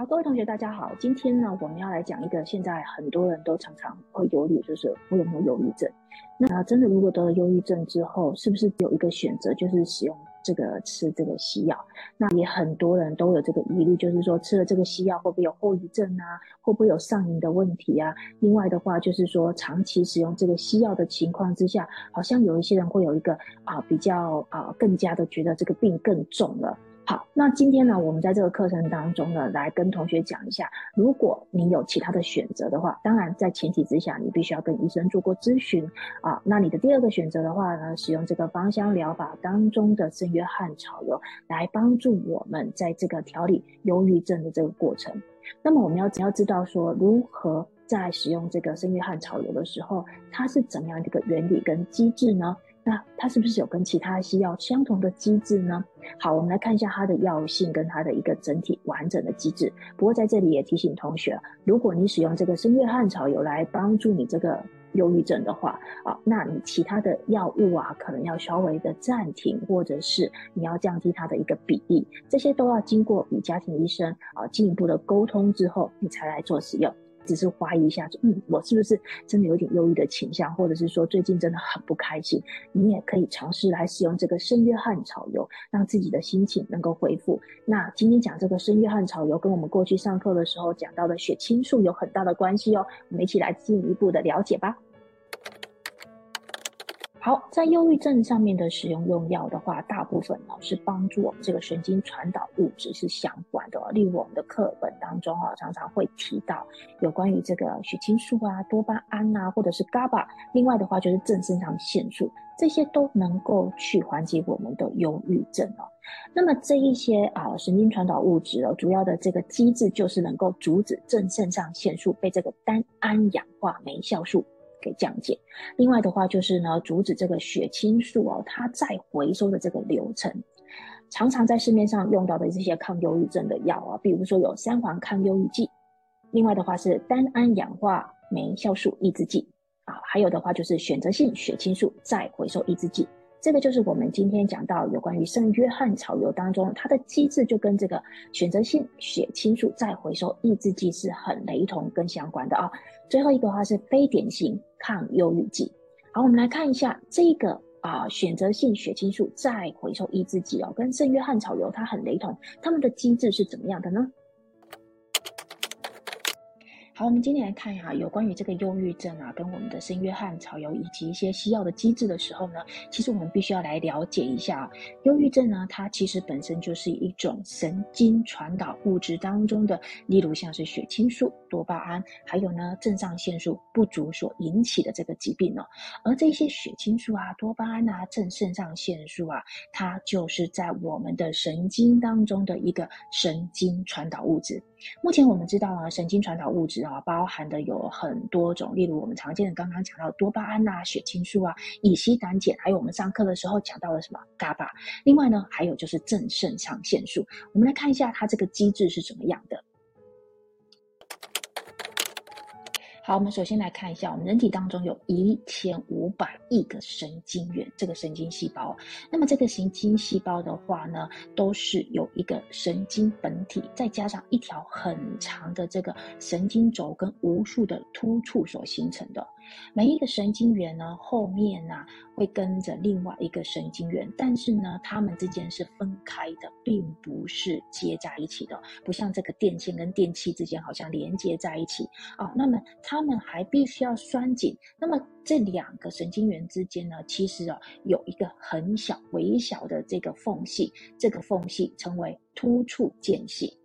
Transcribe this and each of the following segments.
好，各位同学，大家好。今天呢，我们要来讲一个现在很多人都常常会忧虑，就是我有没有忧郁症？那真的，如果得了忧郁症之后，是不是有一个选择，就是使用这个吃这个西药？那也很多人都有这个疑虑，就是说吃了这个西药会不会有后遗症啊？会不会有上瘾的问题啊？另外的话，就是说长期使用这个西药的情况之下，好像有一些人会有一个啊比较啊更加的觉得这个病更重了。好，那今天呢，我们在这个课程当中呢，来跟同学讲一下，如果你有其他的选择的话，当然在前提之下，你必须要跟医生做过咨询啊。那你的第二个选择的话呢，使用这个芳香疗法当中的圣约翰草油来帮助我们在这个调理忧郁症的这个过程。那么我们要只要知道说，如何在使用这个圣约翰草油的时候，它是怎么样的一个原理跟机制呢？那它是不是有跟其他西药相同的机制呢？好，我们来看一下它的药性跟它的一个整体完整的机制。不过在这里也提醒同学，如果你使用这个生月汉草油来帮助你这个忧郁症的话，啊，那你其他的药物啊，可能要稍微的暂停，或者是你要降低它的一个比例，这些都要经过与家庭医生啊进一步的沟通之后，你才来做使用。只是怀疑一下，嗯，我是不是真的有点忧郁的倾向，或者是说最近真的很不开心？你也可以尝试来使用这个圣约翰草油，让自己的心情能够恢复。那今天讲这个圣约翰草油，跟我们过去上课的时候讲到的血清素有很大的关系哦。我们一起来进一步的了解吧。好，在忧郁症上面的使用用药的话，大部分呢是帮助我们这个神经传导物质是相关的。例如我们的课本当中啊，常常会提到有关于这个血清素啊、多巴胺啊，或者是 GABA。另外的话就是正肾上腺素，这些都能够去缓解我们的忧郁症哦。那么这一些啊神经传导物质哦，主要的这个机制就是能够阻止正肾上腺素被这个单胺氧化酶酵素。给降解，另外的话就是呢，阻止这个血清素哦，它再回收的这个流程。常常在市面上用到的这些抗忧郁症的药啊，比如说有三环抗忧郁剂，另外的话是单胺氧化酶酵素抑制剂啊，还有的话就是选择性血清素再回收抑制剂。这个就是我们今天讲到有关于圣约翰草油当中，它的机制就跟这个选择性血清素再回收抑制剂是很雷同跟相关的啊。最后一个的话是非典型抗忧郁剂。好，我们来看一下这个啊选择性血清素再回收抑制剂哦，跟圣约翰草油它很雷同，它们的机制是怎么样的呢？好，我们今天来看一下有关于这个忧郁症啊，跟我们的圣约翰草油以及一些西药的机制的时候呢，其实我们必须要来了解一下啊，忧郁症呢，它其实本身就是一种神经传导物质当中的，例如像是血清素、多巴胺，还有呢肾上腺素不足所引起的这个疾病哦。而这些血清素啊、多巴胺啊、正肾上腺素啊，它就是在我们的神经当中的一个神经传导物质。目前我们知道啊，神经传导物质啊，包含的有很多种，例如我们常见的刚刚讲到多巴胺啊、血清素啊、乙烯胆碱，还有我们上课的时候讲到的什么 GABA。另外呢，还有就是正肾上腺素。我们来看一下它这个机制是怎么样的。好，我们首先来看一下，我们人体当中有一千五百亿个神经元，这个神经细胞。那么这个神经细胞的话呢，都是有一个神经本体，再加上一条很长的这个神经轴跟无数的突触所形成的。每一个神经元呢，后面呢，会跟着另外一个神经元，但是呢，它们之间是分开的，并不是接在一起的，不像这个电线跟电器之间好像连接在一起啊。那么它们还必须要拴紧。那么这两个神经元之间呢，其实啊，有一个很小、微小的这个缝隙，这个缝隙称为突触间隙。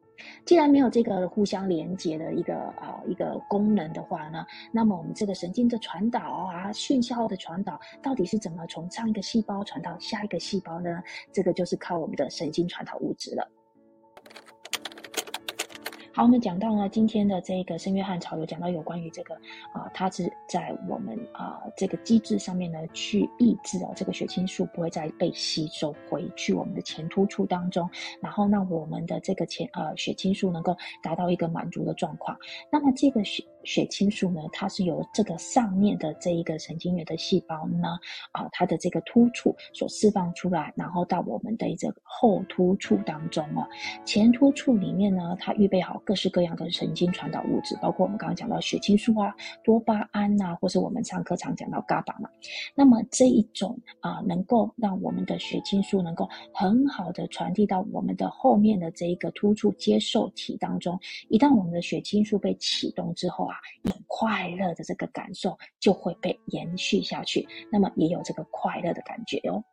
既然没有这个互相连接的一个啊、一个功能的话呢，那么我们这个神经的传导啊，讯号的传导到底是怎么从上一个细胞传到下一个细胞呢？这个就是靠我们的神经传导物质了。好，我们讲到呢，今天的这个圣约翰潮流讲到有关于这个啊、呃，它是在我们啊、这个机制上面呢，去抑制哦这个血清素不会再被吸收回去我们的前突触当中，然后让我们的这个前呃血清素能够达到一个满足的状况。那么这个血血清素呢，它是由这个上面的这一个神经元的细胞呢，啊、它的这个突触所释放出来，然后到我们的这个后突触当中哦，前突触里面呢，它预备好。各式各样的神经传导物质，包括我们刚刚讲到血清素啊、多巴胺呐、啊，或是我们上课常讲到 GABA 嘛。那么这一种啊，能够让我们的血清素能够很好的传递到我们的后面的这一个突触接受体当中。一旦我们的血清素被启动之后啊，一种快乐的这个感受就会被延续下去。那么也有这个快乐的感觉哦。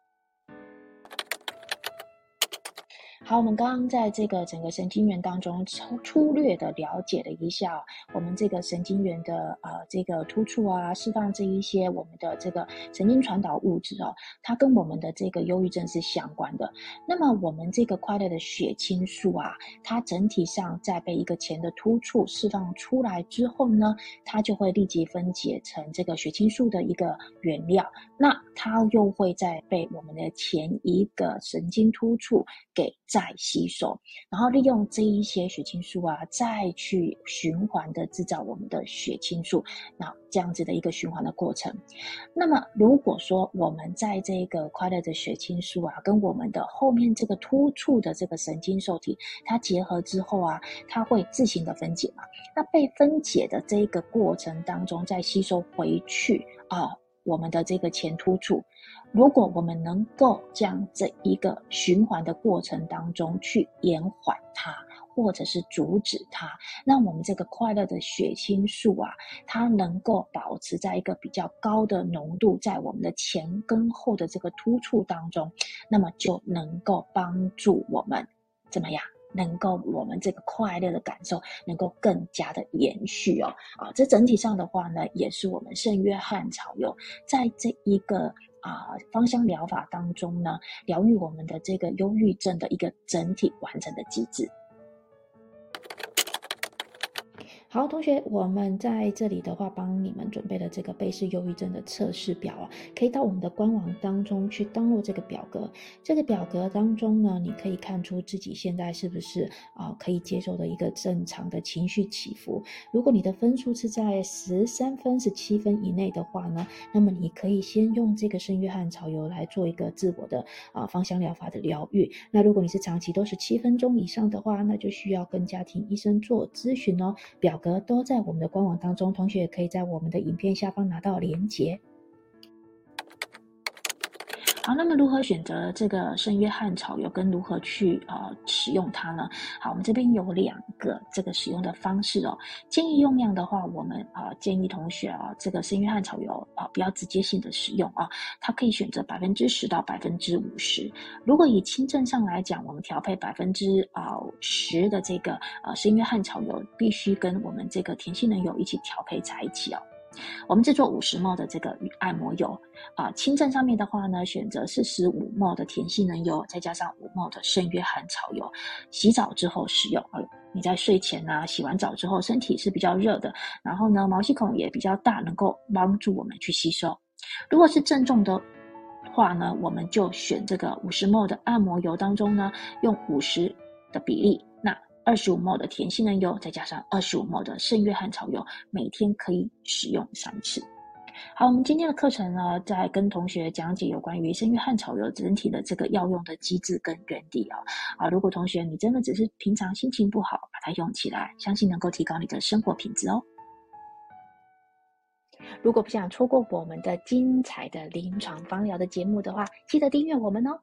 好，我们刚刚在这个整个神经元当中粗粗略的了解了一下，我们这个神经元的呃这个突触啊，释放这一些我们的这个神经传导物质哦，它跟我们的这个忧郁症是相关的。那么我们这个快乐的血清素啊，它整体上在被一个前的突触释放出来之后呢，它就会立即分解成这个血清素的一个原料，那它又会再被我们的前一个神经突触给再吸收，然后利用这一些血清素啊，再去循环的制造我们的血清素，那这样子的一个循环的过程。那么如果说我们在这个快乐的血清素啊，跟我们的后面这个突触的这个神经受体，它结合之后啊，它会自行的分解嘛。那被分解的这一个过程当中，再吸收回去啊，我们的这个前突触。如果我们能够将这一个循环的过程当中去延缓它，或者是阻止它，让我们这个快乐的血清素啊，它能够保持在一个比较高的浓度，在我们的前跟后的这个突触当中，那么就能够帮助我们怎么样？能够我们这个快乐的感受能够更加的延续哦。啊，这整体上的话呢，也是我们圣约翰草油在这一个。啊，芳香疗法当中呢，疗愈我们的这个忧郁症的一个整体完整的机制。好，同学，我们在这里的话，帮你们准备了这个贝氏忧郁症的测试表啊，可以到我们的官网当中去登录这个表格。这个表格当中呢，你可以看出自己现在是不是啊可以接受的一个正常的情绪起伏。如果你的分数是在十三分、十七分以内的话呢，那么你可以先用这个圣约翰草油来做一个自我的啊芳香疗法的疗愈。那如果你是长期都是七分钟以上的话，那就需要跟家庭医生做咨询哦。表格都在我们的官网当中，同学也可以在我们的影片下方拿到连接。好，那么如何选择这个圣约翰草油，跟如何去呃使用它呢？好，我们这边有两个这个使用的方式哦。建议用量的话，我们啊、建议同学啊，这个圣约翰草油啊不要直接性的使用啊，它可以选择百分之十到百分之五十。如果以轻症上来讲，我们调配百分之啊十的这个呃圣约翰草油，必须跟我们这个甜杏仁油一起调配在一起哦。我们制作五十 ml 的这个按摩油啊，轻症上面的话呢，选择四十五 ml 的甜杏仁油，再加上五 ml 的圣约翰草油，洗澡之后使用。你在睡前啊，洗完澡之后，身体是比较热的，然后呢，毛细孔也比较大，能够帮助我们去吸收。如果是症重的话呢，我们就选这个五十 ml 的按摩油当中呢，用五十的比例那。二十五 ml 的甜杏仁油，再加上二十五 ml 的圣约翰草油，每天可以使用三次。好，我们今天的课程呢，在跟同学讲解有关于圣约翰草油整体的这个药用的机制跟原理啊。啊，如果同学你真的只是平常心情不好，把它用起来，相信能够提高你的生活品质哦。如果不想错过我们的精彩的临床芳疗的节目的话，记得订阅我们哦。